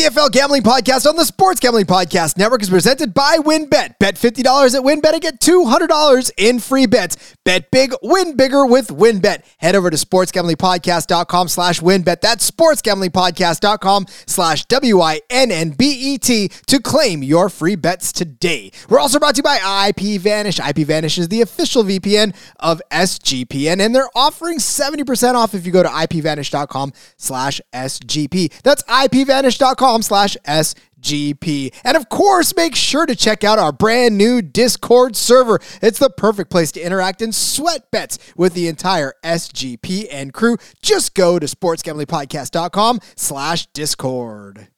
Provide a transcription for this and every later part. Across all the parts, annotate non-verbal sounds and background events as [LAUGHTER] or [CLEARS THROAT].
CFL Gambling Podcast on the Sports Gambling Podcast Network is presented by WynnBET. Bet $50 at WynnBET and get $200 in free bets. Bet big, win bigger with WynnBET. Head over to sportsgamblingpodcast.com slash WynnBET. That's sportsgamblingpodcast.com slash W-I-N-N-B-E-T to claim your free bets today. We're also brought to you by IPVanish. IPVanish is the official VPN of SGPN, and they're offering 70% off if you go to IPVanish.com slash SGP. That's IPVanish.com slash SGP. And of course, make sure to check out our brand new Discord server. It's the perfect place to interact and sweat bets with the entire SGP and crew. Just go to sportsgamblingpodcast.com slash Discord.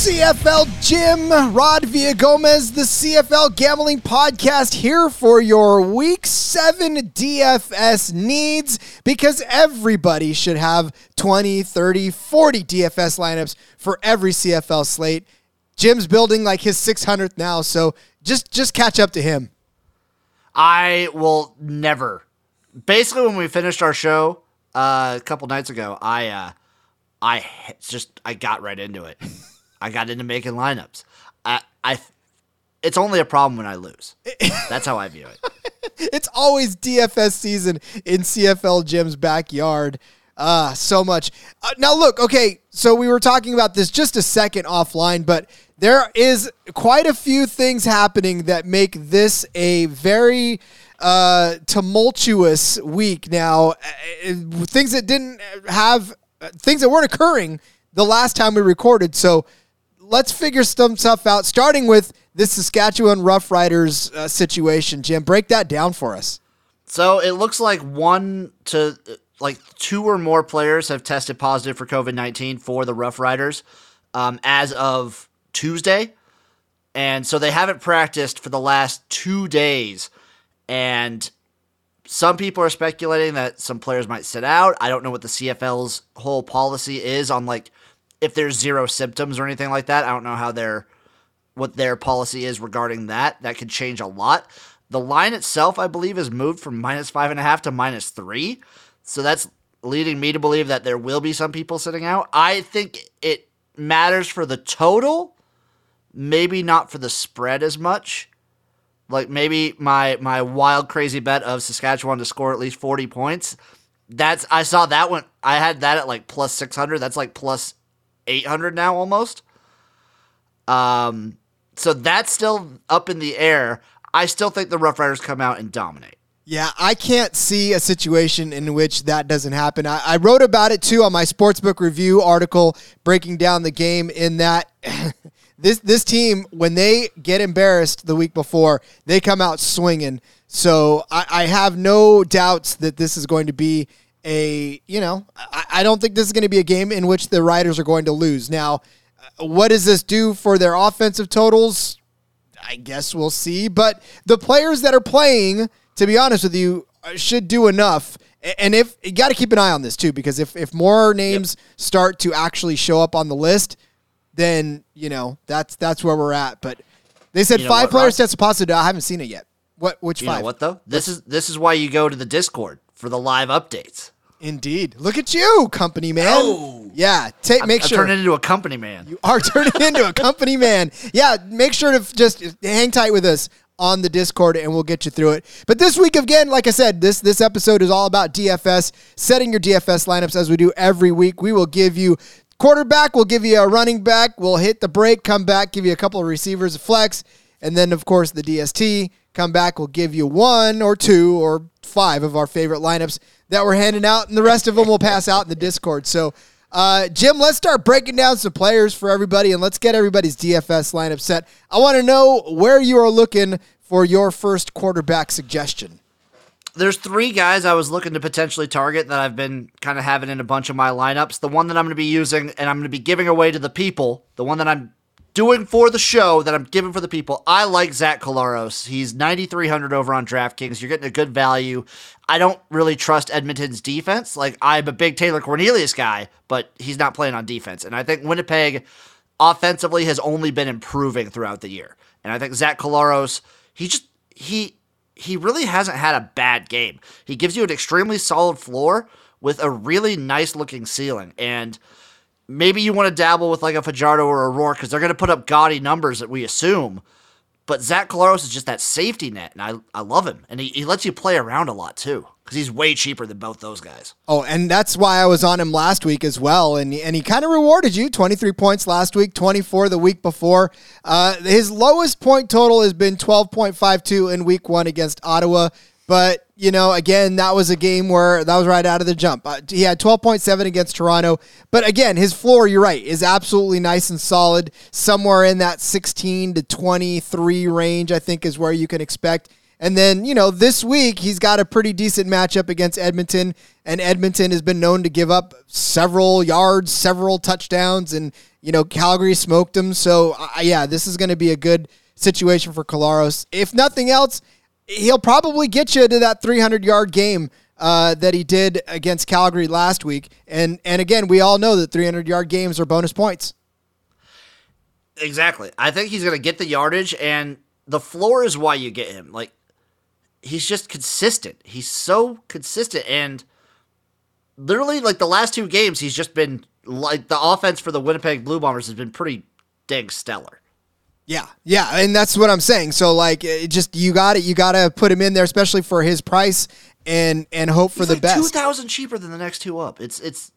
CFL Jim, Rod Villagomez, the CFL Gambling Podcast here for your Week 7 DFS needs because everybody should have 20, 30, 40 DFS lineups for every CFL slate. Jim's building like his 600th now, so just just catch up to him. I will never. Basically, when we finished our show uh, a couple nights ago, I uh, I just I got right into it. [LAUGHS] I got into making lineups. I, I, it's only a problem when I lose. That's how I view it. [LAUGHS] it's always DFS season in CFL Jim's backyard. Ah, uh, so much. Uh, now, look, okay, so we were talking about this just a second offline, but there is quite a few things happening that make this a very uh, tumultuous week now. Uh, things that didn't have, uh, things that weren't occurring the last time we recorded. So, let's figure some stuff out, starting with this Saskatchewan Roughriders uh, situation. Jim, break that down for us. So it looks like one to like two or more players have tested positive for COVID 19 for the Roughriders um, as of Tuesday. And so they haven't practiced for the last two days. And some people are speculating that some players might sit out. I don't know what the CFL's whole policy is on like if there's zero symptoms or anything like that. I don't know how their what their policy is regarding that. That could change a lot. The line itself, I believe, is moved from minus five and a half to minus three. So that's leading me to believe that there will be some people sitting out. I think it matters for the total, maybe not for the spread as much. Like maybe my my wild crazy bet of Saskatchewan to score at least 40 points. That's I saw that one. I had that at like plus 600. That's like plus 800 now almost. Um, so that's still up in the air. I still think the Rough Riders come out and dominate. Yeah, I can't see a situation in which that doesn't happen. I, I wrote about it too on my sportsbook review article breaking down the game. In that [LAUGHS] this this team, when they get embarrassed the week before, they come out swinging. So I, I have no doubts that this is going to be a, you know, I, I don't think this is going to be a game in which the Riders are going to lose. Now, what does this do for their offensive totals? I guess we'll see. But the players that are playing, to be honest with you, should do enough. And if you got to keep an eye on this too, because if, if more names yep. start to actually show up on the list, then you know that's that's where we're at. But they said you know five what, players tested positive. I haven't seen it yet. What which you five? Know what though? This is this is why you go to the Discord for the live updates. Indeed. Look at you, company man. Oh. Yeah. Take make I'm, sure. I'm turning into a company man. You are [LAUGHS] turning into a company man. Yeah. Make sure to just hang tight with us on the Discord and we'll get you through it. But this week again, like I said, this this episode is all about DFS, setting your DFS lineups as we do every week. We will give you quarterback, we'll give you a running back, we'll hit the break, come back, give you a couple of receivers, a flex, and then of course the DST. Come back, we'll give you one or two or five of our favorite lineups that we're handing out, and the rest of them will pass out in the Discord. So, uh, Jim, let's start breaking down some players for everybody, and let's get everybody's DFS lineup set. I want to know where you are looking for your first quarterback suggestion. There's three guys I was looking to potentially target that I've been kind of having in a bunch of my lineups. The one that I'm going to be using and I'm going to be giving away to the people, the one that I'm doing for the show that I'm giving for the people. I like Zach Collaros. He's 9,300 over on DraftKings. You're getting a good value. I don't really trust Edmonton's defense. Like, I'm a big Taylor Cornelius guy, but he's not playing on defense. And I think Winnipeg offensively has only been improving throughout the year. And I think Zach Collaros, he just he he really hasn't had a bad game. He gives you an extremely solid floor with a really nice looking ceiling. And maybe you want to dabble with like a Fajardo or a Rourke because they're going to put up gaudy numbers that we assume. But Zach Collaros is just that safety net, and I, I love him. And he, he lets you play around a lot too because he's way cheaper than both those guys. Oh, and that's why I was on him last week as well. And, and he kind of rewarded you 23 points last week, 24 the week before. Uh, his lowest point total has been 12.52 in week one against Ottawa. But, you know, again, that was a game where that was right out of the jump. Uh, he had 12.7 against Toronto. But again, his floor, you're right, is absolutely nice and solid. Somewhere in that 16 to 23 range, I think, is where you can expect. And then, you know, this week he's got a pretty decent matchup against Edmonton, and Edmonton has been known to give up several yards, several touchdowns, and, you know, Calgary smoked them. So, uh, yeah, this is going to be a good situation for Collaros. If nothing else, he'll probably get you to that 300 yard game uh, that he did against Calgary last week. And and again, we all know that 300 yard games are bonus points. Exactly. I think he's going to get the yardage, and the floor is why you get him. Like he's just consistent. He's so consistent, and literally, like the last two games, he's just been like the offense for the Winnipeg Blue Bombers has been pretty dang stellar. Yeah, yeah, and that's what I'm saying. So like, it just you got it. You got to put him in there, especially for his price, and and hope for He's the like best. Two thousand cheaper than the next two up. It's it's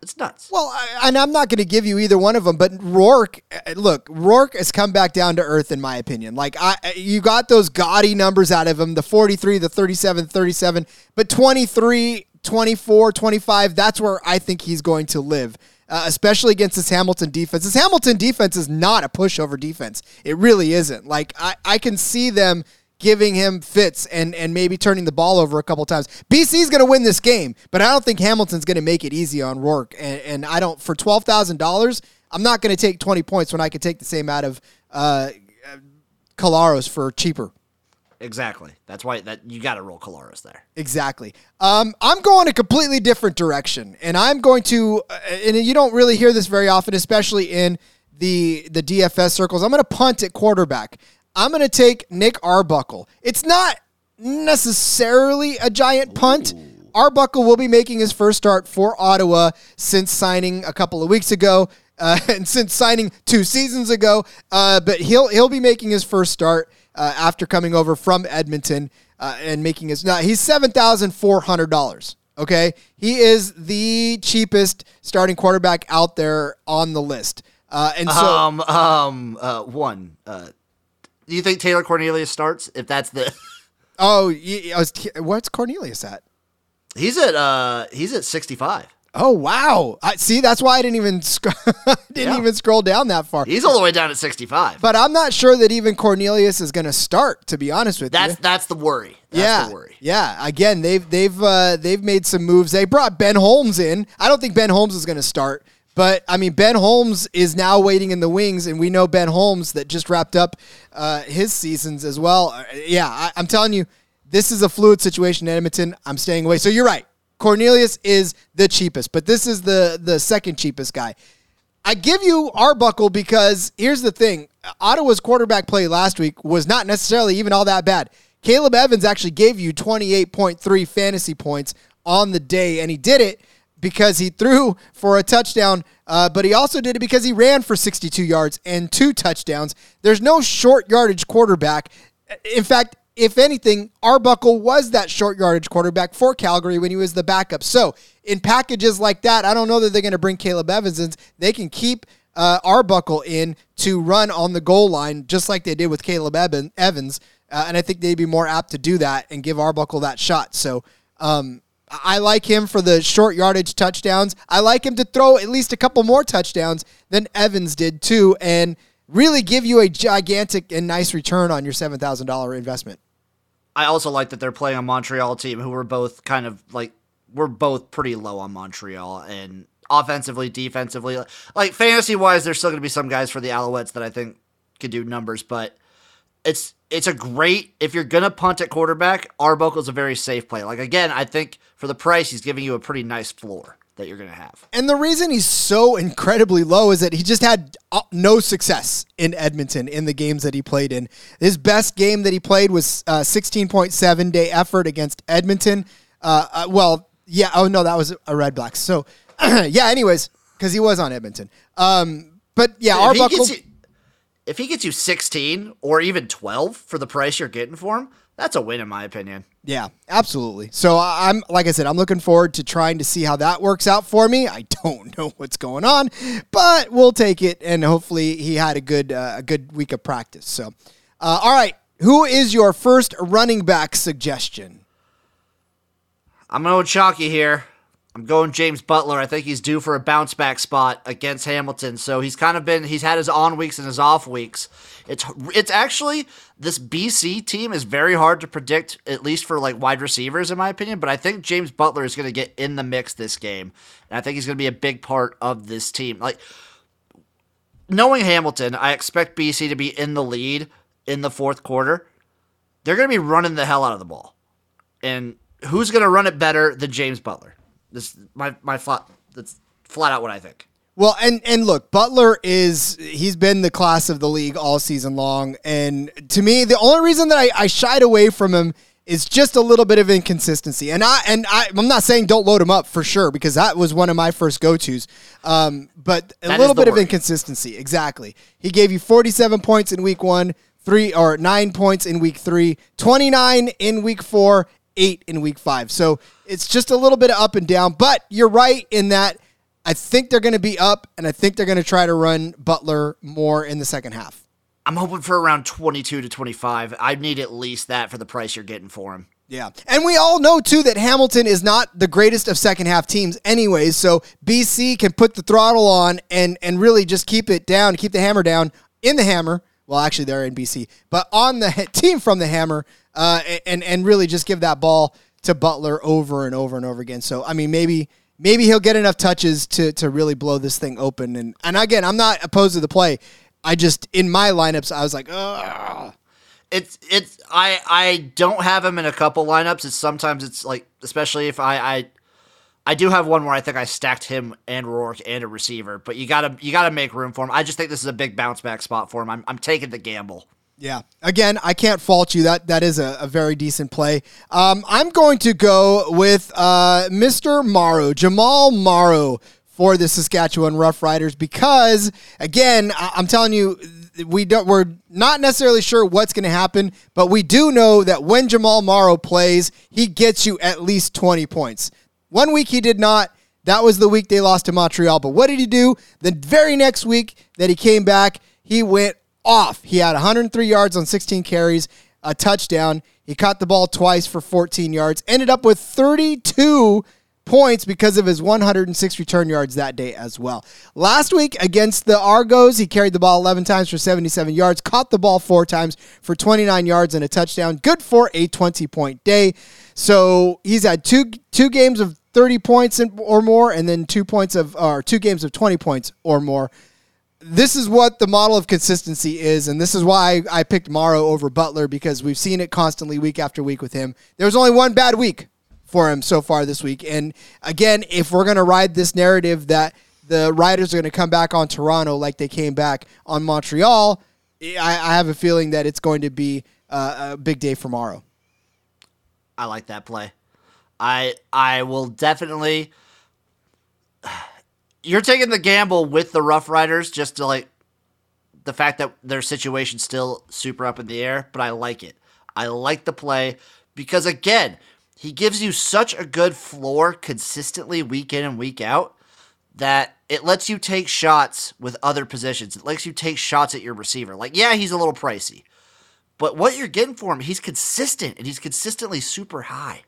it's nuts. Well, I, and I'm not going to give you either one of them, but Rourke, uh, look, Rourke has come back down to earth, in my opinion. Like, I, you got those gaudy numbers out of him the 43, the 37, 37, but 23, 24, 25, that's where I think he's going to live. Uh, especially against this Hamilton defense. This Hamilton defense is not a pushover defense. It really isn't. Like I, I can see them giving him fits and and maybe turning the ball over a couple times. BC's going to win this game, but I don't think Hamilton's going to make it easy on Rourke. And, and I don't for twelve thousand dollars, I'm not going to take twenty points when I could take the same out of uh, Collaros for cheaper. Exactly. That's why that you got to roll Collaros there. Exactly. Um, I'm going a completely different direction, and I'm going to, uh, and you don't really hear this very often, especially in the the DFS circles. I'm going to punt at quarterback. I'm going to take Nick Arbuckle. It's not necessarily a giant punt. Ooh. Arbuckle will be making his first start for Ottawa since signing a couple of weeks ago. Uh, [LAUGHS] and since signing two seasons ago, uh, but he'll he'll be making his first start uh, after coming over from Edmonton uh, and making his. Now he's seven thousand four hundred dollars. Okay, he is the cheapest starting quarterback out there on the list. Uh, and so, um, um, uh, one. Uh, do you think Taylor Cornelius starts? If that's the. [LAUGHS] oh, was, what's Cornelius at? He's at uh, he's at sixty five. Oh wow! I, see, that's why I didn't even sc- [LAUGHS] didn't yeah. even scroll down that far. He's all the way down at sixty five. But I'm not sure that even Cornelius is going to start. To be honest with that's, you, that's the worry. That's yeah, the worry. Yeah. Again, they've they've uh, they've made some moves. They brought Ben Holmes in. I don't think Ben Holmes is going to start. But I mean, Ben Holmes is now waiting in the wings, and we know Ben Holmes that just wrapped up uh, his seasons as well. Uh, yeah, I, I'm telling you, this is a fluid situation in Edmonton. I'm staying away. So you're right. Cornelius is the cheapest, but this is the the second cheapest guy. I give you Arbuckle because here's the thing: Ottawa's quarterback play last week was not necessarily even all that bad. Caleb Evans actually gave you 28.3 fantasy points on the day, and he did it because he threw for a touchdown, uh, but he also did it because he ran for 62 yards and two touchdowns. There's no short yardage quarterback. In fact, if anything, Arbuckle was that short yardage quarterback for Calgary when he was the backup. So in packages like that, I don't know that they're going to bring Caleb Evans in. They can keep uh, Arbuckle in to run on the goal line, just like they did with Caleb Evans. Uh, and I think they'd be more apt to do that and give Arbuckle that shot. So um, I like him for the short yardage touchdowns. I like him to throw at least a couple more touchdowns than Evans did too, and really give you a gigantic and nice return on your seven thousand dollar investment. I also like that they're playing a Montreal team who were both kind of like we're both pretty low on Montreal and offensively, defensively, like fantasy wise, there's still going to be some guys for the Alouettes that I think could do numbers, but it's it's a great if you're gonna punt at quarterback. Arbuckle's a very safe play. Like again, I think for the price, he's giving you a pretty nice floor. That you're going to have. And the reason he's so incredibly low is that he just had uh, no success in Edmonton in the games that he played in. His best game that he played was uh, 16.7 day effort against Edmonton. Uh, uh, well, yeah. Oh no, that was a Red Black. So [CLEARS THROAT] yeah. Anyways, because he was on Edmonton. Um, but yeah, if Arbuckle. He you, if he gets you 16 or even 12 for the price you're getting for him, that's a win in my opinion. Yeah, absolutely. So I'm like I said, I'm looking forward to trying to see how that works out for me. I [LAUGHS] don't know what's going on, but we'll take it, and hopefully he had a good uh, a good week of practice. So, uh, all right, who is your first running back suggestion? I'm going chalky here. I'm going James Butler. I think he's due for a bounce back spot against Hamilton. So he's kind of been he's had his on weeks and his off weeks. It's it's actually this BC team is very hard to predict at least for like wide receivers in my opinion, but I think James Butler is going to get in the mix this game. And I think he's going to be a big part of this team. Like knowing Hamilton, I expect BC to be in the lead in the fourth quarter. They're going to be running the hell out of the ball. And who's going to run it better than James Butler? This my my flat that's flat out what I think. Well, and and look, Butler is he's been the class of the league all season long, and to me, the only reason that I, I shied away from him is just a little bit of inconsistency. And I and I, I'm not saying don't load him up for sure because that was one of my first go tos. Um, but a that little bit of inconsistency, exactly. He gave you 47 points in week one, three or nine points in week three, 29 in week four, eight in week five. So it's just a little bit of up and down. But you're right in that I think they're going to be up, and I think they're going to try to run Butler more in the second half. I'm hoping for around 22 to 25. I need at least that for the price you're getting for him. Yeah. And we all know, too, that Hamilton is not the greatest of second half teams, anyways. So BC can put the throttle on and, and really just keep it down, keep the hammer down in the hammer. Well, actually, they're in BC, but on the [LAUGHS] team from the hammer uh, and, and really just give that ball to Butler over and over and over again. So, I mean, maybe maybe he'll get enough touches to to really blow this thing open. And and again, I'm not opposed to the play. I just in my lineups, I was like, oh. It's it's I I don't have him in a couple lineups. It's sometimes it's like especially if I I I do have one where I think I stacked him and Rourke and a receiver, but you gotta you gotta make room for him. I just think this is a big bounce back spot for him. I'm I'm taking the gamble. Yeah. Again, I can't fault you. That that is a, a very decent play. Um, I'm going to go with uh, Mr. Morrow, Jamal Morrow for the Saskatchewan Roughriders because again, I- I'm telling you, we don't we're not necessarily sure what's going to happen, but we do know that when Jamal Morrow plays, he gets you at least 20 points. One week he did not. That was the week they lost to Montreal. But what did he do? The very next week that he came back, he went off. He had 103 yards on 16 carries, a touchdown. He caught the ball twice for 14 yards, ended up with 32 points because of his 106 return yards that day as well. Last week against the Argos, he carried the ball 11 times for 77 yards, caught the ball four times for 29 yards and a touchdown. Good for a 20 point day. So he's had two two games of 30 points or more, and then two points of or two games of 20 points or more this is what the model of consistency is, and this is why I picked Morrow over Butler because we've seen it constantly week after week with him. There was only one bad week for him so far this week, and again, if we're gonna ride this narrative that the Riders are gonna come back on Toronto like they came back on Montreal, I, I have a feeling that it's going to be uh, a big day for Morrow. I like that play. I I will definitely you're taking the gamble with the Rough Riders just to like the fact that their situation's still super up in the air, but I like it. I like the play because again, he gives you such a good floor consistently week in and week out that it lets you take shots with other positions. It lets you take shots at your receiver. Like, yeah, he's a little pricey, but what you're getting for him, he's consistent and he's consistently super high.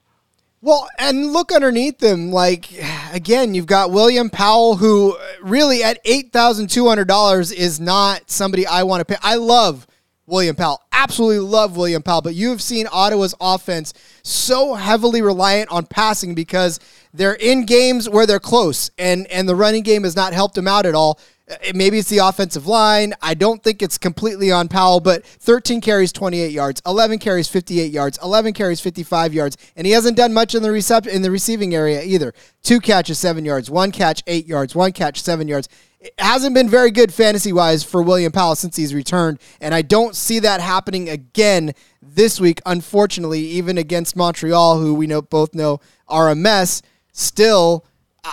Well, and look underneath them. Like again, you've got William Powell, who really at eight thousand two hundred dollars is not somebody I want to pay. I love William Powell, absolutely love William Powell, but you have seen Ottawa's offense so heavily reliant on passing because they're in games where they're close, and and the running game has not helped them out at all. Uh, Maybe it's the offensive line. I don't think it's completely on Powell, but 13 carries, 28 yards, 11 carries, 58 yards, 11 carries, 55 yards, and he hasn't done much in the recept in the receiving area either. Two catches, seven yards, one catch, eight yards, one catch, seven yards. It hasn't been very good fantasy wise for William Powell since he's returned, and I don't see that happening again this week. Unfortunately, even against Montreal, who we know both know are a mess. Still,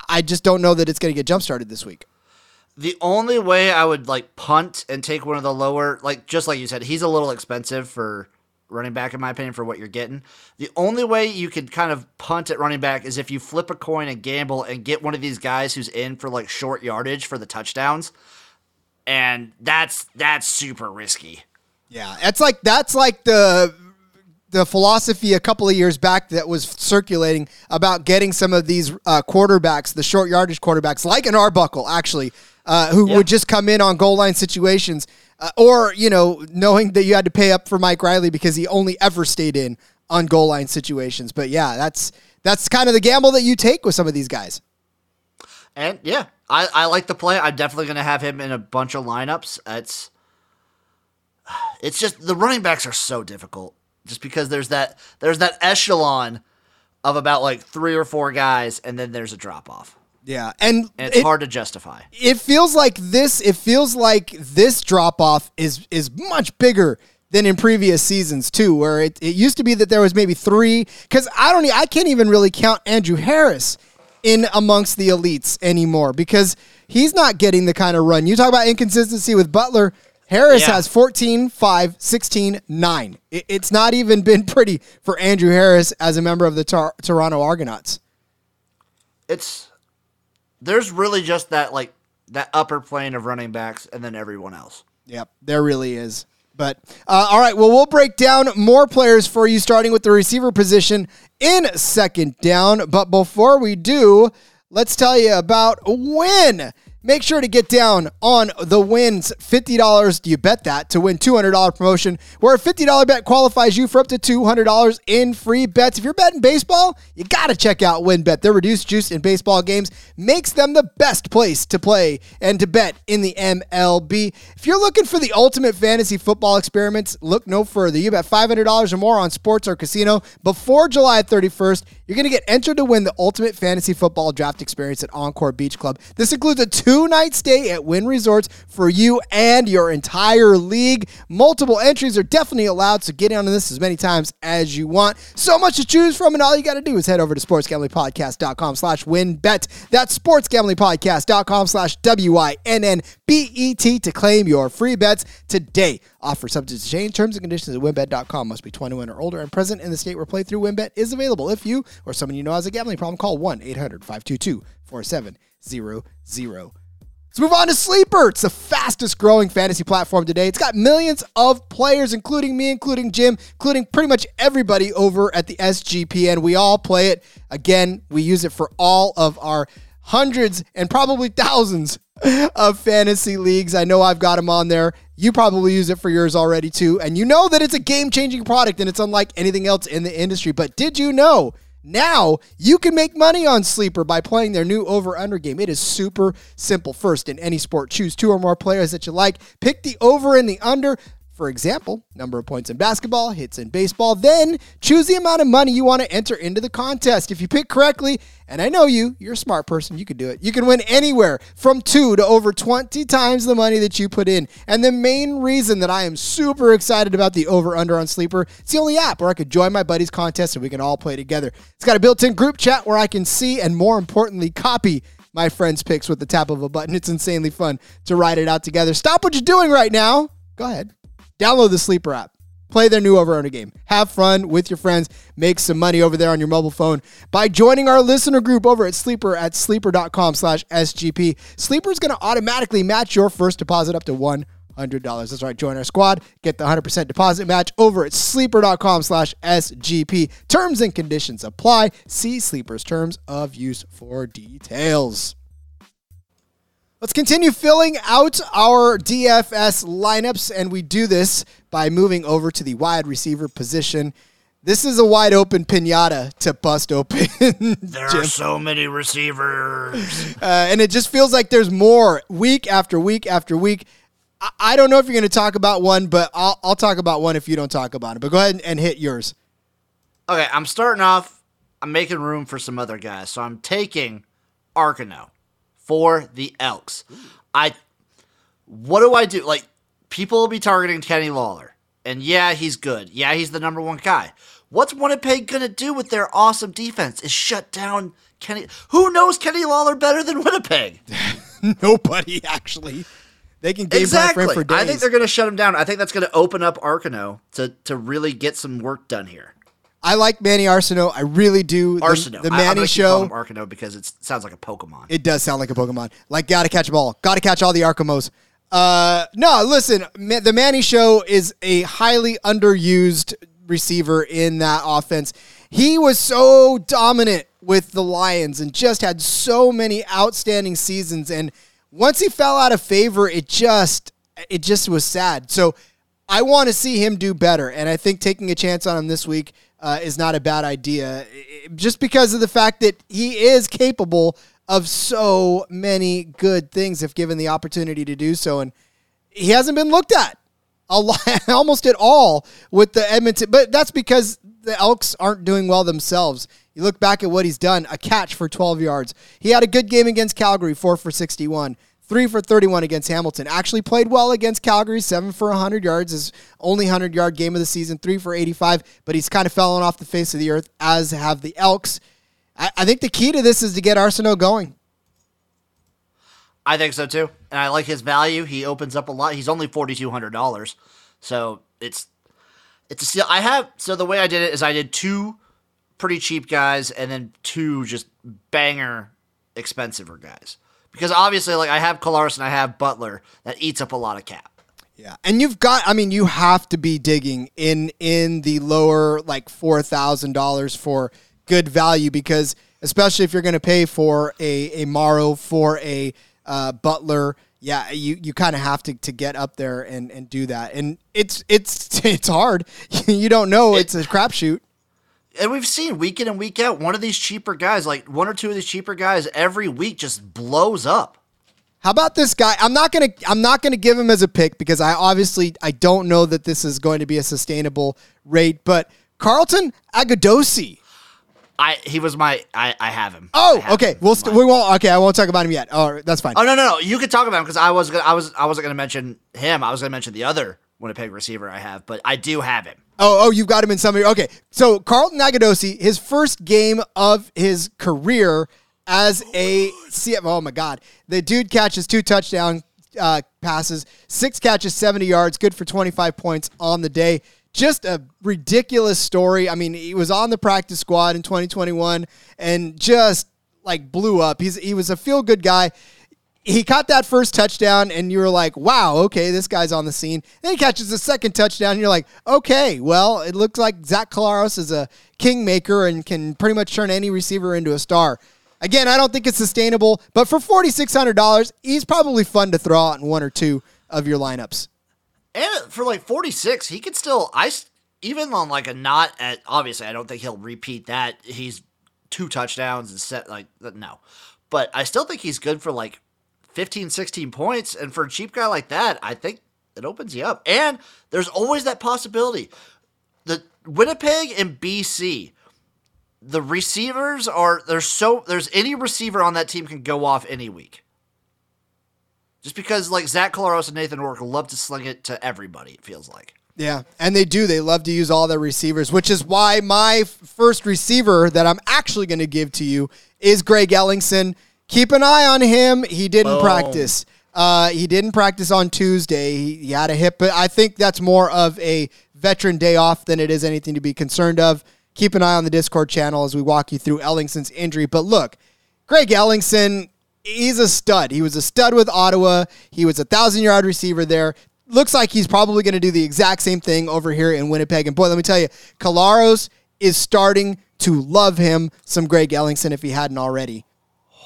I just don't know that it's going to get jump started this week. The only way I would like punt and take one of the lower, like just like you said, he's a little expensive for running back in my opinion for what you're getting. The only way you could kind of punt at running back is if you flip a coin and gamble and get one of these guys who's in for like short yardage for the touchdowns. And that's that's super risky. Yeah, it's like that's like the the philosophy a couple of years back that was circulating about getting some of these uh, quarterbacks, the short yardage quarterbacks, like an Arbuckle, actually, uh, who Yeah. would just come in on goal line situations, uh, or you know, knowing that you had to pay up for Mike Riley because he only ever stayed in on goal line situations. But yeah, that's that's kind of the gamble that you take with some of these guys. And yeah, I, I like the play. I'm definitely going to have him in a bunch of lineups. It's it's just the running backs are so difficult just because there's that there's that echelon of about like three or four guys and then there's a drop off. Yeah, and, And it's it- hard to justify. it feels like this it feels like this drop off is is much bigger than in previous seasons too where it, it used to be that there was maybe three because i don't i can't even really count andrew harris in amongst the elites anymore because he's not getting the kind of run you talk about inconsistency with butler harris Yeah. has 14 5 16 9 it, it's not even been pretty for andrew harris as a member of the Tor- toronto argonauts It's there's really just that like that upper plane of running backs and then everyone else. Yep, there really is. But uh, all right, well, we'll break down more players for you, starting with the receiver position in second down. But before we do, let's tell you about Win. Make sure to get down on the wins. $50, do you bet that, to win $200 promotion, where a $50 bet qualifies you for up to $200 in free bets. If you're betting baseball, you got to check out WynnBET. Their reduced juice in baseball games makes them the best place to play and to bet in the MLB. If you're looking for the ultimate fantasy football experiments, look no further. You bet $500 or more on sports or casino before July 31st. You're going to get entered to win the ultimate fantasy football draft experience at Encore Beach Club. This includes a two night stay at Wynn Resorts for you and your entire league. Multiple entries are definitely allowed, so get in on this as many times as you want. So much to choose from, and all you got to do is head over to sportsgamblingpodcast.com slash WynnBET. That's sportsgamblingpodcast.com slash W-I-N-N-B-E-T to claim your free bets today. Offer subject to change. Terms and conditions at wynnbet.com. Must be 21 or older and present in the state where playthrough WynnBET is available. If you or someone you know has a gambling problem, call 1-800-522-4700. Let's move on to Sleeper. It's the fastest growing fantasy platform today. It's got millions of players, including me, including Jim, including pretty much everybody over at the SGPN. We all play it. Again, we use it for all of our hundreds and probably thousands of fantasy leagues. I know I've got them on there. You probably use it for yours already too. And you know that it's a game changing product and it's unlike anything else in the industry. But did you know? Now you can make money on Sleeper by playing their new over under game. It is super simple. First, in any sport, choose two or more players that you like. Pick the over and the under. For example, number of points in basketball, hits in baseball. Then choose the amount of money you want to enter into the contest. If you pick correctly, and I know you, you're a smart person, you can do it. You can win anywhere from two to over 20 times the money that you put in. And the main reason that I am super excited about the over under on Sleeper, it's the only app where I could join my buddies' contest and we can all play together. It's got a built in group chat where I can see and more importantly, copy my friends' picks with the tap of a button. It's insanely fun to ride it out together. Stop what you're doing right now. Go ahead. Download the Sleeper app. Play their new over under game. Have fun with your friends. Make some money over there on your mobile phone by joining our listener group over at Sleeper at sleeper.com slash SGP. Sleeper is going to automatically match your first deposit up to $100. That's right. Join our squad. Get the 100% deposit match over at sleeper.com slash SGP. Terms and conditions apply. See Sleeper's terms of use for details. Let's continue filling out our DFS lineups, and we do this by moving over to the wide receiver position. This is a wide open pinata to bust open. [LAUGHS] there are so many receivers. Uh, and it just feels like there's more week after week after week. I, I don't know if you're going to talk about one, but I'll, I'll talk about one if you don't talk about it. But go ahead and, and hit yours. Okay, I'm starting off. I'm making room for some other guys. So I'm taking Arceneaux for the Elks. I what do I do? Like people will be targeting Kenny Lawler. And yeah, he's good. Yeah, he's the number one guy. What's Winnipeg going to do with their awesome defense? Is shut down Kenny. Who knows Kenny Lawler better than Winnipeg? [LAUGHS] Nobody, actually. They can game exactly. plan for days. I think they're going to shut him down. I think that's going to open up Arceneaux to, to really get some work done here. I like Manny Arceneaux. I really do. Arceneaux. The, the Manny show. Arceneaux because it sounds like a Pokemon. It does sound like a Pokemon. Like, gotta catch a ball. Gotta catch all the Arcamos. Uh, no, listen, the Manny Show is a highly underused receiver in that offense. He was so dominant with the Lions and just had so many outstanding seasons. And once he fell out of favor, it just it just was sad. So I want to see him do better, and I think taking a chance on him this week uh, is not a bad idea, just because of the fact that he is capable of so many good things if given the opportunity to do so. And he hasn't been looked at a lot, [LAUGHS] almost at all with the Edmonton. But that's because the Elks aren't doing well themselves. You look back at what he's done a catch for 12 yards. He had a good game against Calgary, 4 for 61. Three for 31 against Hamilton. Actually played well against Calgary. Seven for 100 yards. His only 100 yard game of the season. Three for 85. But he's kind of fallen off the face of the earth, as have the Elks. I, I think the key to this is to get Arceneaux going. I think so too, and I like his value. He opens up a lot. He's only forty two hundred dollars, so it's it's a steal. I have so the way I did it is I did two pretty cheap guys and then two just banger expensive guys because obviously like I have Collaros and I have Butler that eats up a lot of cap. Yeah. And you've got I mean you have to be digging in in the lower like $4,000 for good value because especially if you're going to pay for a, a Morrow, for a uh, Butler, yeah, you, you kind of have to, to get up there and, and do that. And it's it's [LAUGHS] it's hard. [LAUGHS] you don't know. It's a crapshoot. And we've seen week in and week out, one of these cheaper guys, like one or two of these cheaper guys, every week just blows up. How about this guy? I'm not gonna I'm not gonna give him as a pick because I obviously I don't know that this is going to be a sustainable rate, but Carlton Agudosi I he was my I, I have him. Oh, have okay. Him we'll st- we won't. Okay, I won't talk about him yet. Oh, that's fine. Oh no no no. You could talk about him because I was gonna, I was I wasn't going to mention him. I was going to mention the other Winnipeg receiver I have, but I do have him. Oh oh, you've got him in some. Okay, so Carlton Agudosi, his first game of his career as a CF. Oh my God, the dude catches two touchdown uh, passes, six catches, seventy yards, good for twenty five points on the day just a ridiculous story. I mean, he was on the practice squad in 2021 and just like blew up. He's he was a feel good guy. He caught that first touchdown, and you were like, "Wow, okay, this guy's on the scene." Then he catches the second touchdown, and you're like, "Okay, well, it looks like Zach Collaros is a kingmaker and can pretty much turn any receiver into a star." Again, I don't think it's sustainable, but for forty six hundred dollars, he's probably fun to throw out in one or two of your lineups. And for like 46, he could still I even on like a not at obviously I don't think he'll repeat that. He's two touchdowns and set like no. But I still think he's good for like 15 16 points and for a cheap guy like that, I think it opens you up. And there's always that possibility. The Winnipeg and BC the receivers are there's so there's any receiver on that team can go off any week. Just because like Zach Collaros and Nathan Rourke love to sling it to everybody, it feels like. Yeah, and they do. They love to use all their receivers, which is why my first receiver that I'm actually going to give to you is Greg Ellingson. Keep an eye on him. He didn't Boom. practice. Uh, he didn't practice on Tuesday. He, he had a hip, but I think that's more of a veteran day off than it is anything to be concerned of. Keep an eye on the Discord channel as we walk you through Ellingson's injury. But look, Greg Ellingson, he's a stud. He was a stud with Ottawa. He was a thousand yard receiver there. Looks like he's probably going to do the exact same thing over here in Winnipeg. And boy, let me tell you, Collaros is starting to love him some Greg Ellingson if he hadn't already.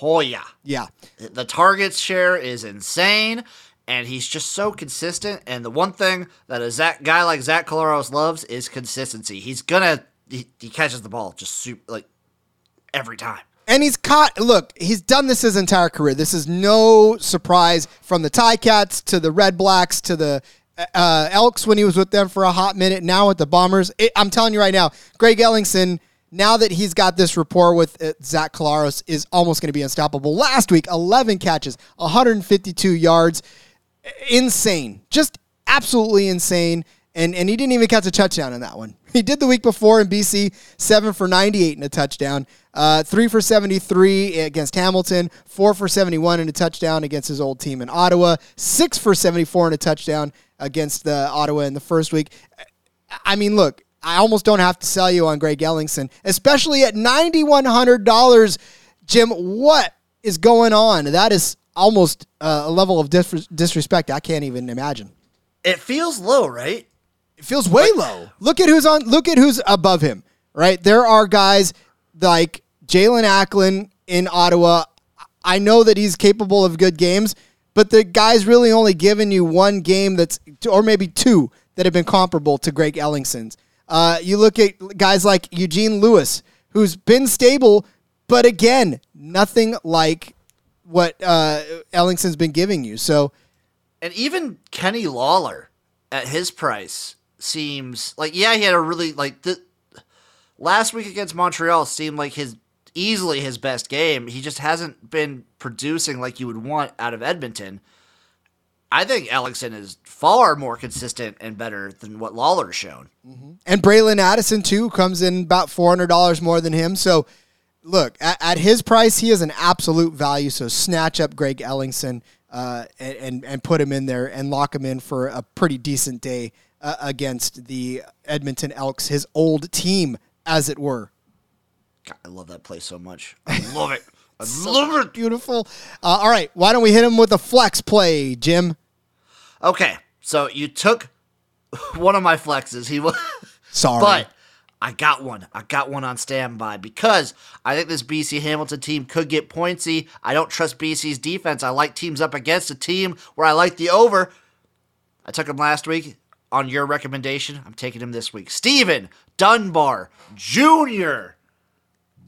Oh yeah, yeah. The target share is insane, and he's just so consistent. And the one thing that a Zach, guy like Zach Collaros loves is consistency. He's gonna he, he catches the ball just super like every time. And he's caught. Look, he's done this his entire career. This is no surprise from the Tie Cats to the Red Blacks to the uh, Elks when he was with them for a hot minute. Now with the Bombers, it, I'm telling you right now, Greg Ellingson. Now that he's got this rapport with uh, Zach Collaros, is almost going to be unstoppable. Last week, 11 catches, 152 yards, insane, just absolutely insane. And and he didn't even catch a touchdown in that one. He did the week before in BC, seven for 98 and a touchdown, uh, three for 73 against Hamilton, four for 71 and a touchdown against his old team in Ottawa, six for 74 and a touchdown against the Ottawa in the first week. I mean, look, I almost don't have to sell you on Greg Ellingson, especially at $9,100. Jim, what is going on? That is almost uh, a level of dis- disrespect I can't even imagine. It feels low, right? It feels way low. Look at who's on. Look at who's above him. Right there are guys like Jaelon Acklin in Ottawa. I know that he's capable of good games, but the guy's really only given you one game that's, or maybe two that have been comparable to Greg Ellingson's. Uh, you look at guys like Eugene Lewis, who's been stable, but again, nothing like what uh, Ellingson's been giving you. So, and even Kenny Lawler at his price seems like yeah, he had a really like the last week against Montreal seemed like his easily his best game. He just hasn't been producing like you would want out of Edmonton. I think Ellingson is far more consistent and better than what Lawler's shown. Mm-hmm. And Bralon Addison too comes in about four hundred dollars more than him. So, look at, at, his price, he is an absolute value. So snatch up Greg Ellingson uh, and, and put him in there and lock him in for a pretty decent day uh, against the Edmonton Elks, his old team, as it were. God, I love that play so much. [LAUGHS] I love it. I so love it. Beautiful. Uh, all right, why don't we hit him with a flex play, Jim? Okay, so you took [LAUGHS] one of my flexes. He was [LAUGHS] sorry, but I got one. I got one on standby because I think this BC Hamilton team could get pointsy. I don't trust BC's defense. I like teams up against a team where I like the over. I took him last week on your recommendation. I'm taking him this week. Steven Dunbar Jr.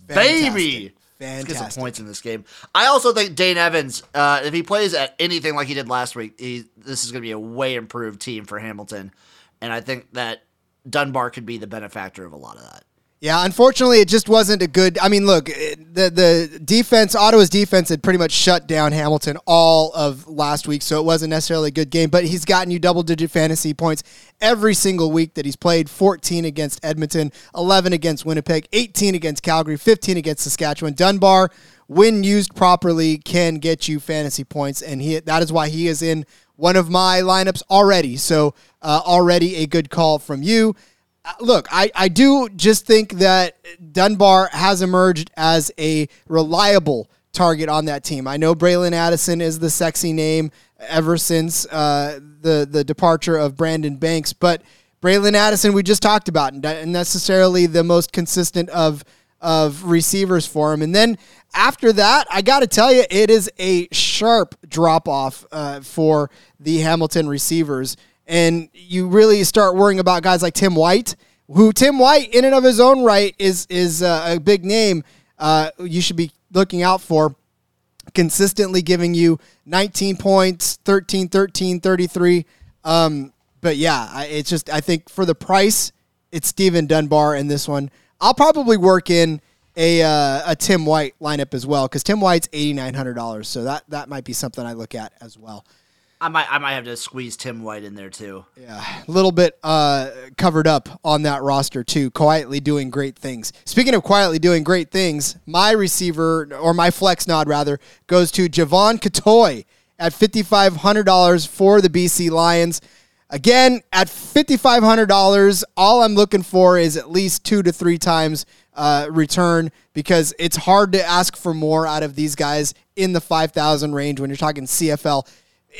Baby. Fantastic. Let's get some points in this game. I also think Dane Evans, uh, if he plays at anything like he did last week, he, this is going to be a way improved team for Hamilton. And I think that Dunbar could be the benefactor of a lot of that. Yeah, unfortunately, it just wasn't a good. I mean, look, the the defense, Ottawa's defense had pretty much shut down Hamilton all of last week, so it wasn't necessarily a good game. But he's gotten you double digit fantasy points every single week that he's played 14 against Edmonton, 11 against Winnipeg, 18 against Calgary, 15 against Saskatchewan. Dunbar, when used properly, can get you fantasy points, and he that is why he is in one of my lineups already. So, uh, already a good call from you. Uh, look, I, I do just think that Dunbar has emerged as a reliable target on that team. I know Bralon Addison is the sexy name ever since uh, the the departure of Brandon Banks, but Bralon Addison we just talked about, not necessarily the most consistent of of receivers for him. And then after that, I got to tell you, it is a sharp drop off uh, for the Hamilton receivers and you really start worrying about guys like Tim White, who Tim White, in and of his own right, is is uh, a big name. Uh, you should be looking out for consistently giving you 19 points, 13, 13, 33. Um, but yeah, I, it's just I think for the price, it's Steven Dunbar in this one. I'll probably work in a uh, a Tim White lineup as well because Tim White's eighty nine hundred dollars, so that that might be something I look at as well. I might I might have to squeeze Tim White in there too. Yeah, a little bit uh, covered up on that roster too. Quietly doing great things. Speaking of quietly doing great things, my receiver or my flex nod rather goes to Jevon Cottoy at fifty five hundred dollars for the BC Lions. Again, at fifty five hundred dollars, all I'm looking for is at least two to three times uh, return because it's hard to ask for more out of these guys in the five thousand range when you're talking CFL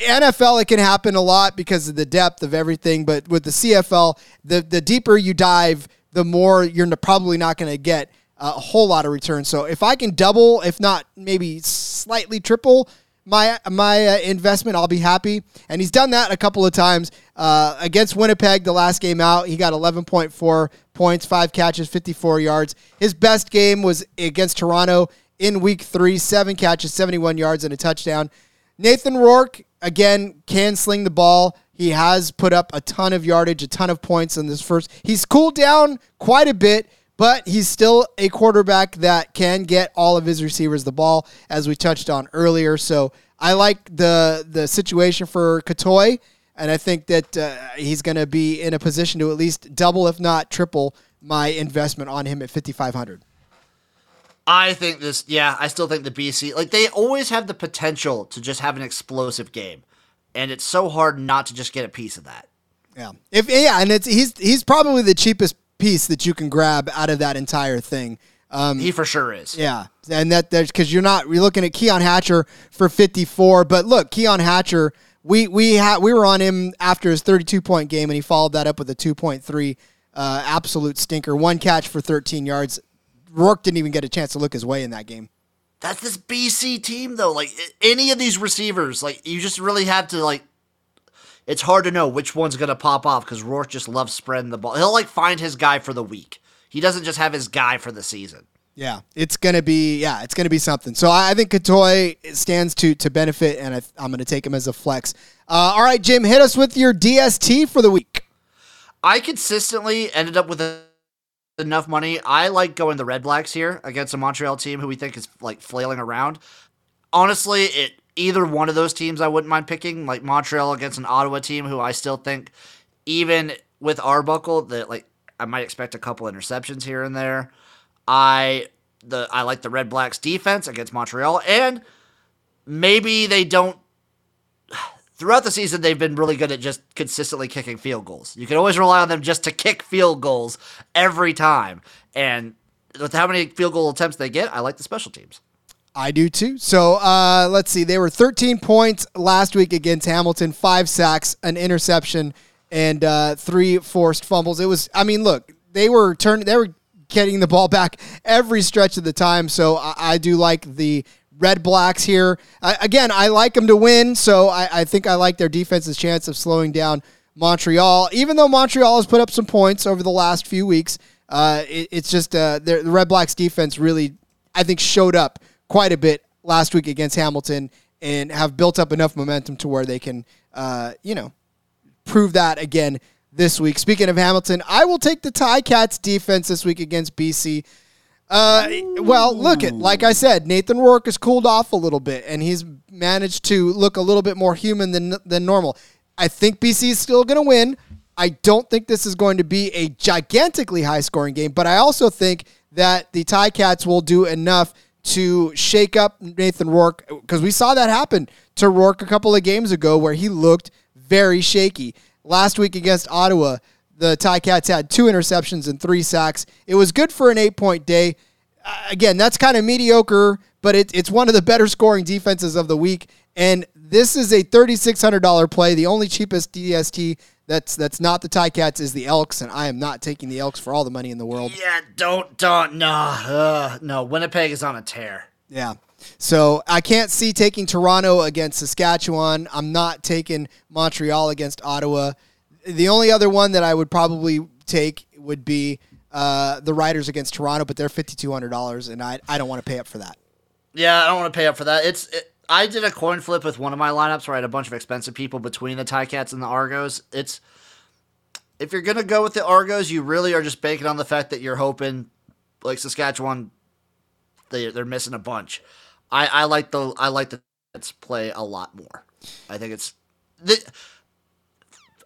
NFL, it can happen a lot because of the depth of everything. But with the CFL, the, the deeper you dive, the more you're probably not going to get a whole lot of return. So if I can double, if not maybe slightly triple my my uh, investment, I'll be happy. And he's done that a couple of times uh, against Winnipeg. The last game out, he got 11.4 points, five catches, 54 yards. His best game was against Toronto in Week Three, seven catches, 71 yards, and a touchdown. Nathan Rourke again can sling the ball. He has put up a ton of yardage, a ton of points in this first. He's cooled down quite a bit but he's still a quarterback that can get all of his receivers the ball, as we touched on earlier. So I like the the situation for Cottoy, and I think that uh, he's going to be in a position to at least double, if not triple, my investment on him at fifty five hundred. I think this, yeah, I still think the BC, like, they always have the potential to just have an explosive game. And it's so hard not to just get a piece of that. Yeah. If yeah, and it's he's he's probably the cheapest piece that you can grab out of that entire thing. Um, he for sure is. Yeah, and that there's because you're not you're looking at Keon Hatcher for 54, but look, Keon Hatcher, we we had we were on him after his 32 point game, and he followed that up with a 2.3 uh, absolute stinker, one catch for 13 yards. Rourke didn't even get a chance to look his way in that game. That's this BC team though. Like any of these receivers, like you just really have to like it's hard to know which one's going to pop off because Rourke just loves spreading the ball. He'll like find his guy for the week. He doesn't just have his guy for the season. Yeah, it's gonna be yeah, it's gonna be something. So I, think Cottoy stands to to benefit, and I, am gonna take him as a flex. Uh, all right, Jim, hit us with your DST for the week. I consistently ended up with a, enough money. I like going the Red Blacks here against a Montreal team who we think is like flailing around. Honestly, it either one of those teams I wouldn't mind picking, like Montreal against an Ottawa team who I still think, even with Arbuckle, that like I might expect a couple interceptions here and there. I the I like the Red Blacks defense against Montreal, and maybe they don't. Throughout the season, they've been really good at just consistently kicking field goals. You can always rely on them just to kick field goals every time. And with how many field goal attempts they get, I like the special teams. I do too. So uh, let's see. They were 13 points last week against Hamilton, five sacks, an interception, and uh, three forced fumbles. It was. I mean, look, they were turning. They were getting the ball back every stretch of the time. So I, I do like the Red Blacks here. I, again, I like them to win. So I, I think I like their defense's chance of slowing down Montreal. Even though Montreal has put up some points over the last few weeks, uh, it, it's just uh, the Red Blacks defense really, I think, showed up quite a bit last week against Hamilton and have built up enough momentum to where they can, uh, you know, prove that again this week. Speaking of Hamilton, I will take the Ticats defense this week against BC. Uh, well, look at like I said, Nathan Rourke has cooled off a little bit, and he's managed to look a little bit more human than than normal. I think BC is still going to win. I don't think this is going to be a gigantically high scoring game, but I also think that the Ticats will do enough to shake up Nathan Rourke because we saw that happen to Rourke a couple of games ago where he looked very shaky. Last week against Ottawa, the Ticats had two interceptions and three sacks. It was good for an eight point day. Uh, again, that's kind of mediocre, but it, it's one of the better scoring defenses of the week. And this is a $3,600 play, the only cheapest DST that's that's not the Ticats is the Elks, and I am not taking the Elks for all the money in the world. Yeah, don't don't no uh, no. Winnipeg is on a tear. Yeah. So I can't see taking Toronto against Saskatchewan. I'm not taking Montreal against Ottawa. The only other one that I would probably take would be uh, the Riders against Toronto, but they're fifty two hundred dollars, and I I don't want to pay up for that. Yeah, I don't want to pay up for that. It's it, I did a coin flip with one of my lineups where I had a bunch of expensive people between the Ticats and the Argos. It's if you're gonna go with the Argos, you really are just banking on the fact that you're hoping, like Saskatchewan, they they're missing a bunch. I I like the I like the play a lot more. I think it's the,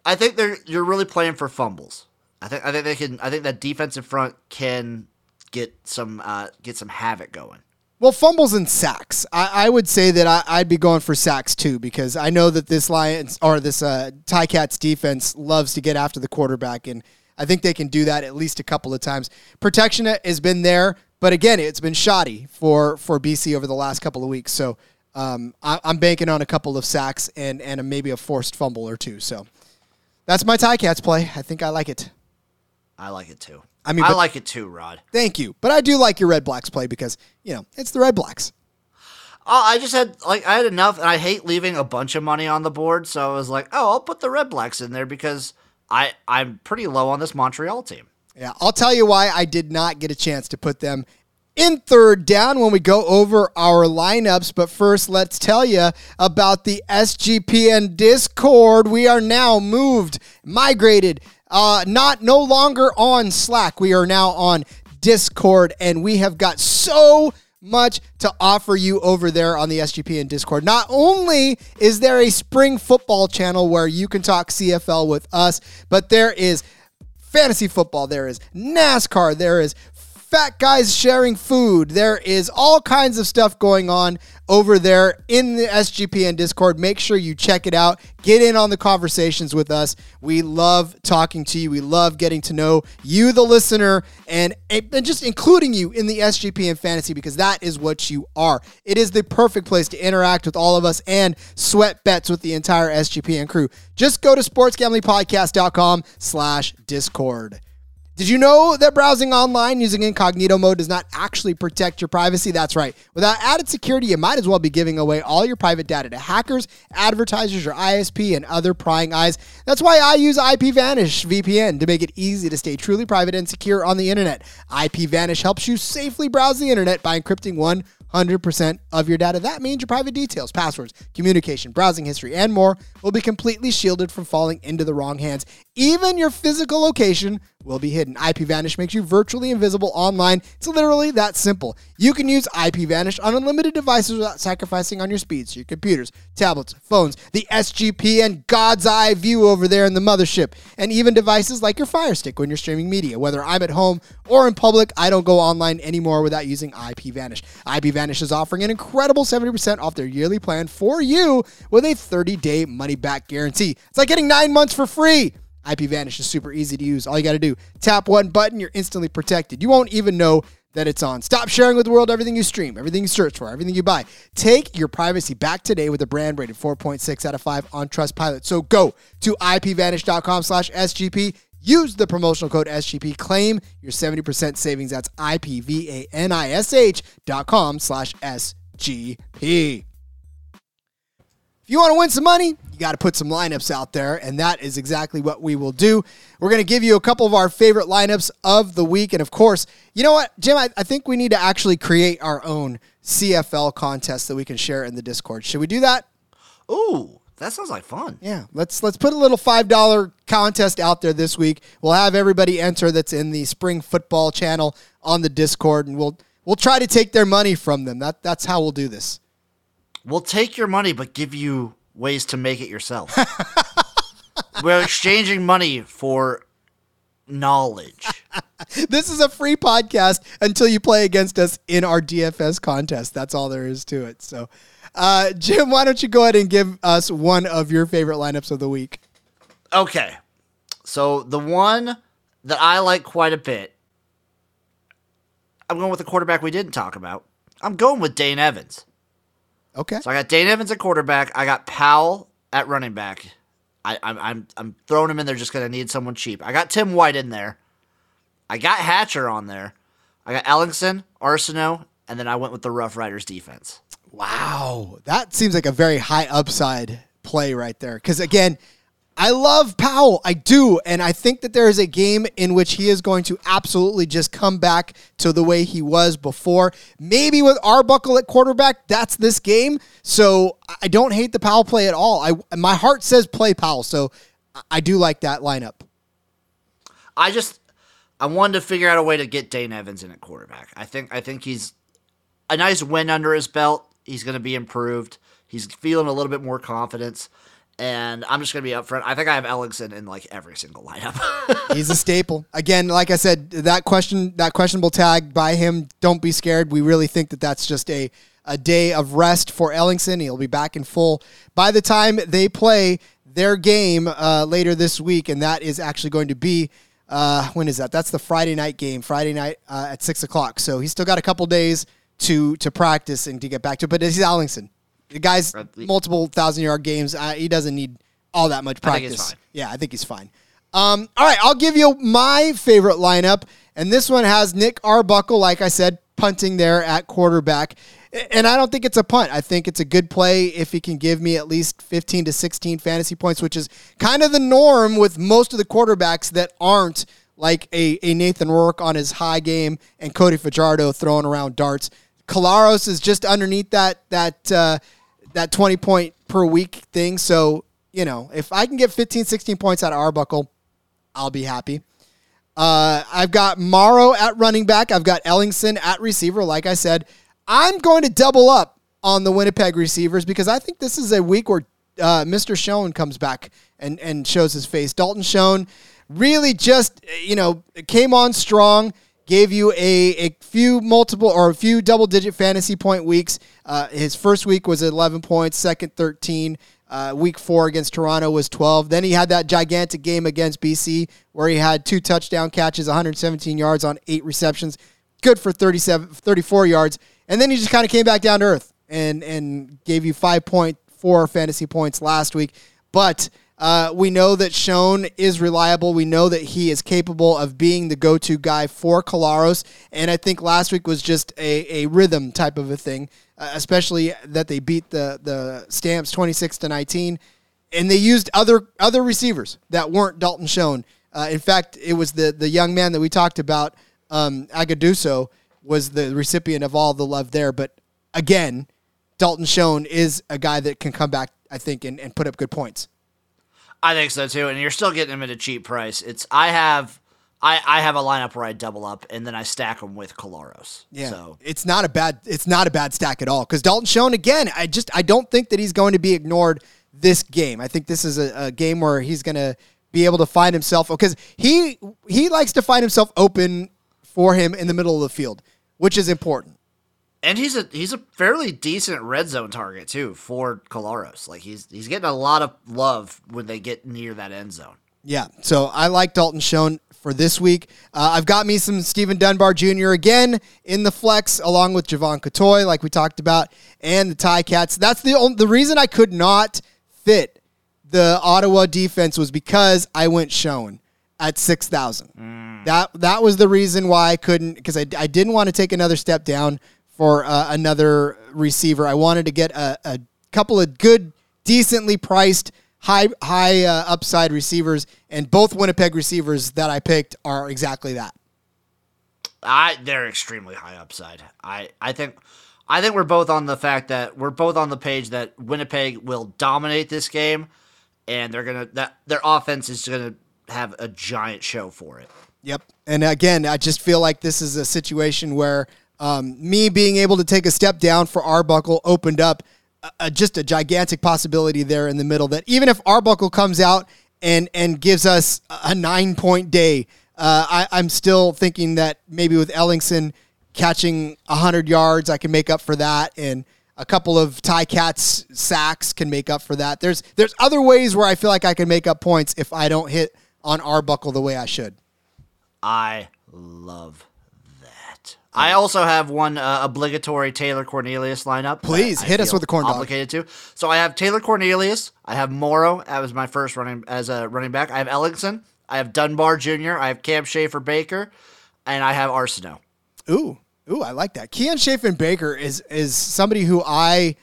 I think they're you're really playing for fumbles. I think I think they can I think that defensive front can get some uh, get some havoc going. Well, fumbles and sacks. I, I would say that I, would be going for sacks too because I know that this Lions or this uh, Ticats defense loves to get after the quarterback, and I think they can do that at least a couple of times. Protection has been there, but again, it's been shoddy for for BC over the last couple of weeks. So um, I, am banking on a couple of sacks and and a, maybe a forced fumble or two. So that's my Ticats play. I think I like it. I like it too. I mean, I like it too, Rod. Thank you, but I do like your Red Blacks play because you know it's the Red Blacks. Oh, I just had like I had enough, and I hate leaving a bunch of money on the board. So I was like, oh, I'll put the Red Blacks in there because I I'm pretty low on this Montreal team. Yeah, I'll tell you why I did not get a chance to put them in third down when we go over our lineups. But first, let's tell you about the SGPN Discord. We are now moved, migrated, uh, not no longer on Slack. We are now on Discord, and we have got so much to offer you over there on the SGPN Discord. Not only is there a spring football channel where you can talk CFL with us, but there is fantasy football, there is NASCAR, there is fat guys sharing food. There is all kinds of stuff going on over there in the SGPN Discord. Make sure you check it out. Get in on the conversations with us. We love talking to you. We love getting to know you, the listener, and, and just including you in the SGPN fantasy because that is what you are. It is the perfect place to interact with all of us and sweat bets with the entire SGPN crew. Just go to sportsgamblingpodcast.com slash discord. Did you know that browsing online using incognito mode does not actually protect your privacy? That's right. Without added security, you might as well be giving away all your private data to hackers, advertisers, your ISP, and other prying eyes. That's why I use IPVanish VPN to make it easy to stay truly private and secure on the internet. IPVanish helps you safely browse the internet by encrypting one 100% of your data. That means your private details, passwords, communication, browsing history, and more will be completely shielded from falling into the wrong hands. Even your physical location will be hidden. IPVanish makes you virtually invisible online. It's literally that simple. You can use IPVanish on unlimited devices without sacrificing on your speeds, your computers, tablets, phones, the SGP and God's eye view over there in the mothership, and even devices like your Fire Stick when you're streaming media. Whether I'm at home or in public, I don't go online anymore without using IPVanish. IPVanish is offering an incredible 70% off their yearly plan for you with a 30-day money-back guarantee. It's like getting nine months for free. IPVanish is super easy to use. All you got to do, tap one button, you're instantly protected. You won't even know that it's on. Stop sharing with the world everything you stream, everything you search for, everything you buy. Take your privacy back today with a brand rated 4.6 out of 5 on Trustpilot. So go to ipvanish.com slash SGP. Use the promotional code SGP. Claim your 70% savings. That's IPVANISH dot com slash SGP. If you want to win some money, you got to put some lineups out there, and that is exactly what we will do. We're going to give you a couple of our favorite lineups of the week. And of course, you know what, Jim, I, I think we need to actually create our own CFL contest that we can share in the Discord. Should we do that? Ooh, that sounds like fun. Yeah, let's let's put a little five dollar contest out there this week. We'll have everybody enter that's in the spring football channel on the Discord, and we'll we'll try to take their money from them. That that's how we'll do this. We'll take your money, but give you ways to make it yourself. [LAUGHS] We're exchanging money for knowledge. [LAUGHS] this is a free podcast until you play against us in our DFS contest. That's all there is to it. So, uh, Jim, why don't you go ahead and give us one of your favorite lineups of the week? Okay. So, the one that I like quite a bit, I'm going with the quarterback we didn't talk about. I'm going with Dane Evans. Okay. So I got Dane Evans at quarterback. I got Powell at running back. I, I'm I'm I'm throwing him in there just because I need someone cheap. I got Tim White in there. I got Hatcher on there. I got Ellingson, Arsenault, and then I went with the Rough Riders defense. Wow, that seems like a very high upside play right there. Because again, I love Powell. I do. And I think that there is a game in which he is going to absolutely just come back to the way he was before. Maybe with Arbuckle at quarterback, that's this game. So I don't hate the Powell play at all. I my heart says play Powell. So I do like that lineup. I just I wanted to figure out a way to get Dane Evans in at quarterback. I think I think he's a nice win under his belt. He's going to be improved. He's feeling a little bit more confidence and I'm just gonna be upfront. I think I have Ellingson in like every single lineup. [LAUGHS] He's a staple. Again, like I said, that question, that questionable tag by him. Don't be scared. We really think that that's just a a day of rest for Ellingson. He'll be back in full by the time they play their game uh, later this week, and that is actually going to be. Uh, when is that? That's the Friday night game. Friday night uh, at six o'clock. So he's still got a couple days to to practice and to get back to. It. But he's Ellingson. The guy's multiple thousand yard games. Uh, he doesn't need all that much practice. I yeah, I think he's fine. Um, all right, I'll give you my favorite lineup, and this one has Nick Arbuckle, like I said, punting there at quarterback. And I don't think it's a punt. I think it's a good play if he can give me at least 15 to 16 fantasy points, which is kind of the norm with most of the quarterbacks that aren't like a, a Nathan Rourke on his high game and Cody Fajardo throwing around darts. Collaros is just underneath that that uh, that 20 point per week thing. So, you know, if I can get 15, 16 points out of Arbuckle, I'll be happy. Uh, I've got Morrow at running back. I've got Ellingson at receiver. Like I said, I'm going to double up on the Winnipeg receivers because I think this is a week where uh, Mr. Schoen comes back and, and shows his face. Dalton Schoen really just, you know, came on strong, gave you a, a few multiple or a few double digit fantasy point weeks. Uh, his first week was 11 points, second 13. Uh, week four against Toronto was 12. Then he had that gigantic game against BC where he had two touchdown catches, 117 yards on eight receptions, good for 37, 34 yards. And then he just kind of came back down to earth and, and gave you 5.4 fantasy points last week. But uh, we know that Schoen is reliable. We know that he is capable of being the go to guy for Collaros. And I think last week was just a, a rhythm type of a thing uh, especially that they beat the the Stamps 26 to 19, and they used other other receivers that weren't Dalton Schoen. Uh, in fact, it was the the young man that we talked about, um, Agudosi, was the recipient of all the love there. But again, Dalton Schoen is a guy that can come back, I think, and, and put up good points. I think so too, and you're still getting them at a cheap price. It's I have I, I have a lineup where I double up and then I stack them with Collaros. Yeah, so. it's not a bad it's not a bad stack at all because Dalton Schoen again. I just I don't think that he's going to be ignored this game. I think this is a, a game where he's going to be able to find himself oh, because he he likes to find himself open for him in the middle of the field, which is important. And he's a he's a fairly decent red zone target too for Collaros. Like he's he's getting a lot of love when they get near that end zone. Yeah, so I like Dalton Schoen for this week. Uh, I've got me some Stephen Dunbar Jr. again in the flex, along with Jevon Cottoy, like we talked about, and the Ticats. That's the only, the reason I could not fit the Ottawa defense was because I went Schoen at six thousand. Mm. That that was the reason why I couldn't because I, I didn't want to take another step down for uh, another receiver. I wanted to get a, a couple of good, decently priced high high uh, upside receivers, and both Winnipeg receivers that I picked are exactly that. I they're extremely high upside. I I think I think we're both on the fact that we're both on the page that Winnipeg will dominate this game, and they're gonna that their offense is gonna have a giant show for it. Yep, and again, I just feel like this is a situation where um, me being able to take a step down for Arbuckle opened up just a gigantic possibility there in the middle that even if Arbuckle comes out and and gives us a nine point day, uh, I, I'm still thinking that maybe with Ellingson catching hundred yards, I can make up for that, and a couple of Ticats sacks can make up for that. There's there's other ways where I feel like I can make up points if I don't hit on Arbuckle the way I should. I love I also have one uh, obligatory Taylor Cornelius lineup. Please hit us with the corn dog. Obligated to. So I have Taylor Cornelius. I have Morrow as my first running as a running back. I have Ellingson. I have Dunbar Jr. I have Kian Schaffer Baker, and I have Arsenault. Ooh, ooh, I like that. Kian Schaffer Baker is is somebody who I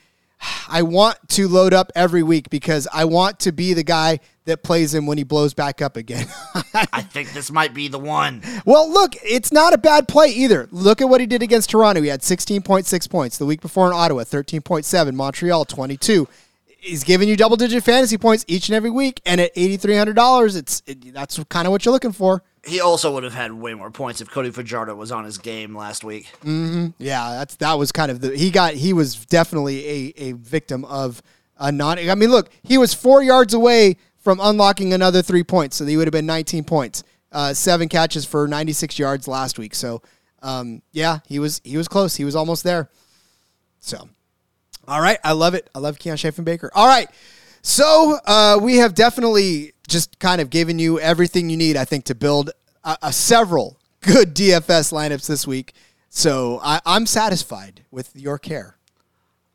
I want to load up every week because I want to be the guy that plays him when he blows back up again. [LAUGHS] I think this might be the one. Well, look, it's not a bad play either. Look at what he did against Toronto. He had 16.6 points. The week before in Ottawa, 13.7. Montreal, 22. He's giving you double digit fantasy points each and every week, and at $8,300, it's it, that's kind of what you're looking for. He also would have had way more points if Cody Fajardo was on his game last week. Mm-hmm. Yeah, that's that was kind of the he got he was definitely a a victim of a non. I mean, look, he was four yards away from unlocking another three points, so he would have been 19 points. Uh, seven catches for 96 yards last week. So, um, yeah, he was he was close. He was almost there. So, all right, I love it. I love Kian Schaffer Baker. All right, so uh, we have definitely just kind of given you everything you need, I think, to build a, a several good DFS lineups this week. So I, I'm satisfied with your care.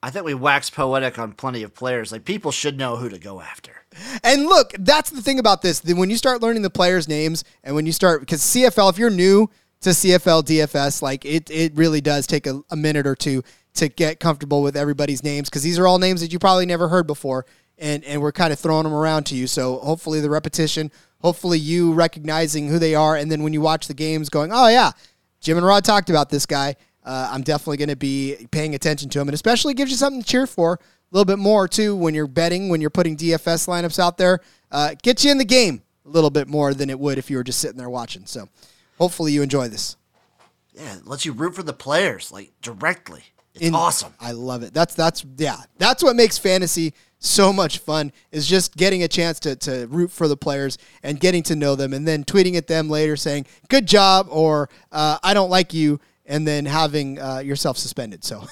I think we wax poetic on plenty of players. Like people should know who to go after. And look, that's the thing about this. When you start learning the players' names, and when you start because CFL, if you're new to CFL DFS, like it, it really does take a, a minute or two to get comfortable with everybody's names because these are all names that you probably never heard before, and and we're kind of throwing them around to you. So hopefully the repetition, hopefully you recognizing who they are, and then when you watch the games, going, oh yeah, Jim and Rod talked about this guy. Uh, I'm definitely going to be paying attention to him, and especially gives you something to cheer for a little bit more too when you're betting, when you're putting DFS lineups out there. Uh, get you in the game a little bit more than it would if you were just sitting there watching. So hopefully you enjoy this. Yeah, it lets you root for the players like directly. It's in, awesome. I love it. That's that's yeah. That's what makes fantasy so much fun is just getting a chance to, to root for the players and getting to know them and then tweeting at them later saying good job or uh, i don't like you and then having uh, yourself suspended so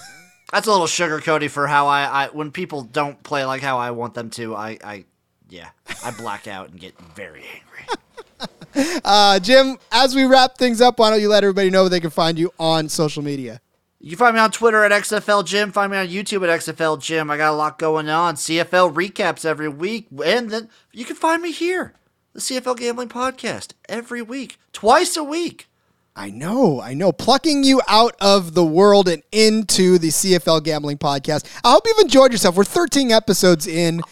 that's a little sugarcoaty for how I, I when people don't play like how i want them to i, I yeah i black out and get very angry [LAUGHS] uh, jim as we wrap things up why don't you let everybody know where they can find you on social media you can find me on Twitter at XFL Jim. Find me on YouTube at XFL Jim. I got a lot going on. CFL recaps every week. And then you can find me here, the CFL Gambling Podcast, every week, twice a week. I know, I know. Plucking you out of the world and into the CFL Gambling Podcast. I hope you've enjoyed yourself. We're 13 episodes in.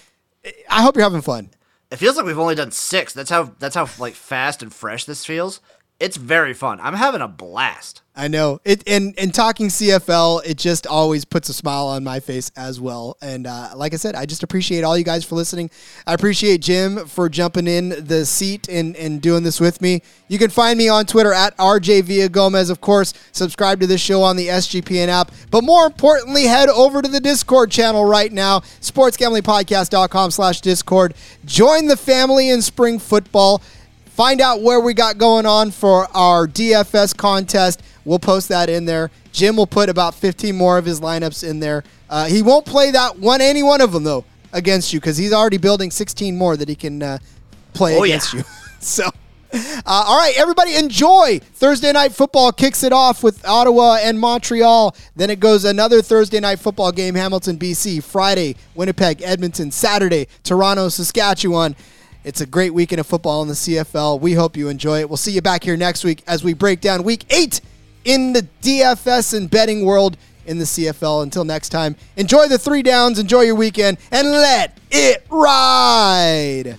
I hope you're having fun. It feels like we've only done six. That's how that's how like fast and fresh this feels. It's very fun. I'm having a blast. I know it, and and talking CFL, it just always puts a smile on my face as well. And uh, like I said, I just appreciate all you guys for listening. I appreciate Jim for jumping in the seat and and doing this with me. You can find me on Twitter at RJ Villa Gomez. Of course, subscribe to this show on the SGPN app. But more importantly, head over to the Discord channel right now, sportsgamblingpodcast.com slash Discord. Join the family in spring football. Find out where we got going on for our DFS contest. We'll post that in there. Jim will put about 15 more of his lineups in there. Uh, he won't play that one, any one of them though, against you because he's already building 16 more that he can uh, play oh, against yeah. you. [LAUGHS] so. Uh, all right, everybody, enjoy. Thursday night football kicks it off with Ottawa and Montreal. Then it goes another Thursday night football game, Hamilton, BC. Friday, Winnipeg, Edmonton. Saturday, Toronto, Saskatchewan. It's a great weekend of football in the CFL. We hope you enjoy it. We'll see you back here next week as we break down week eight in the DFS and betting world in the CFL. Until next time, enjoy the three downs, enjoy your weekend, and let it ride.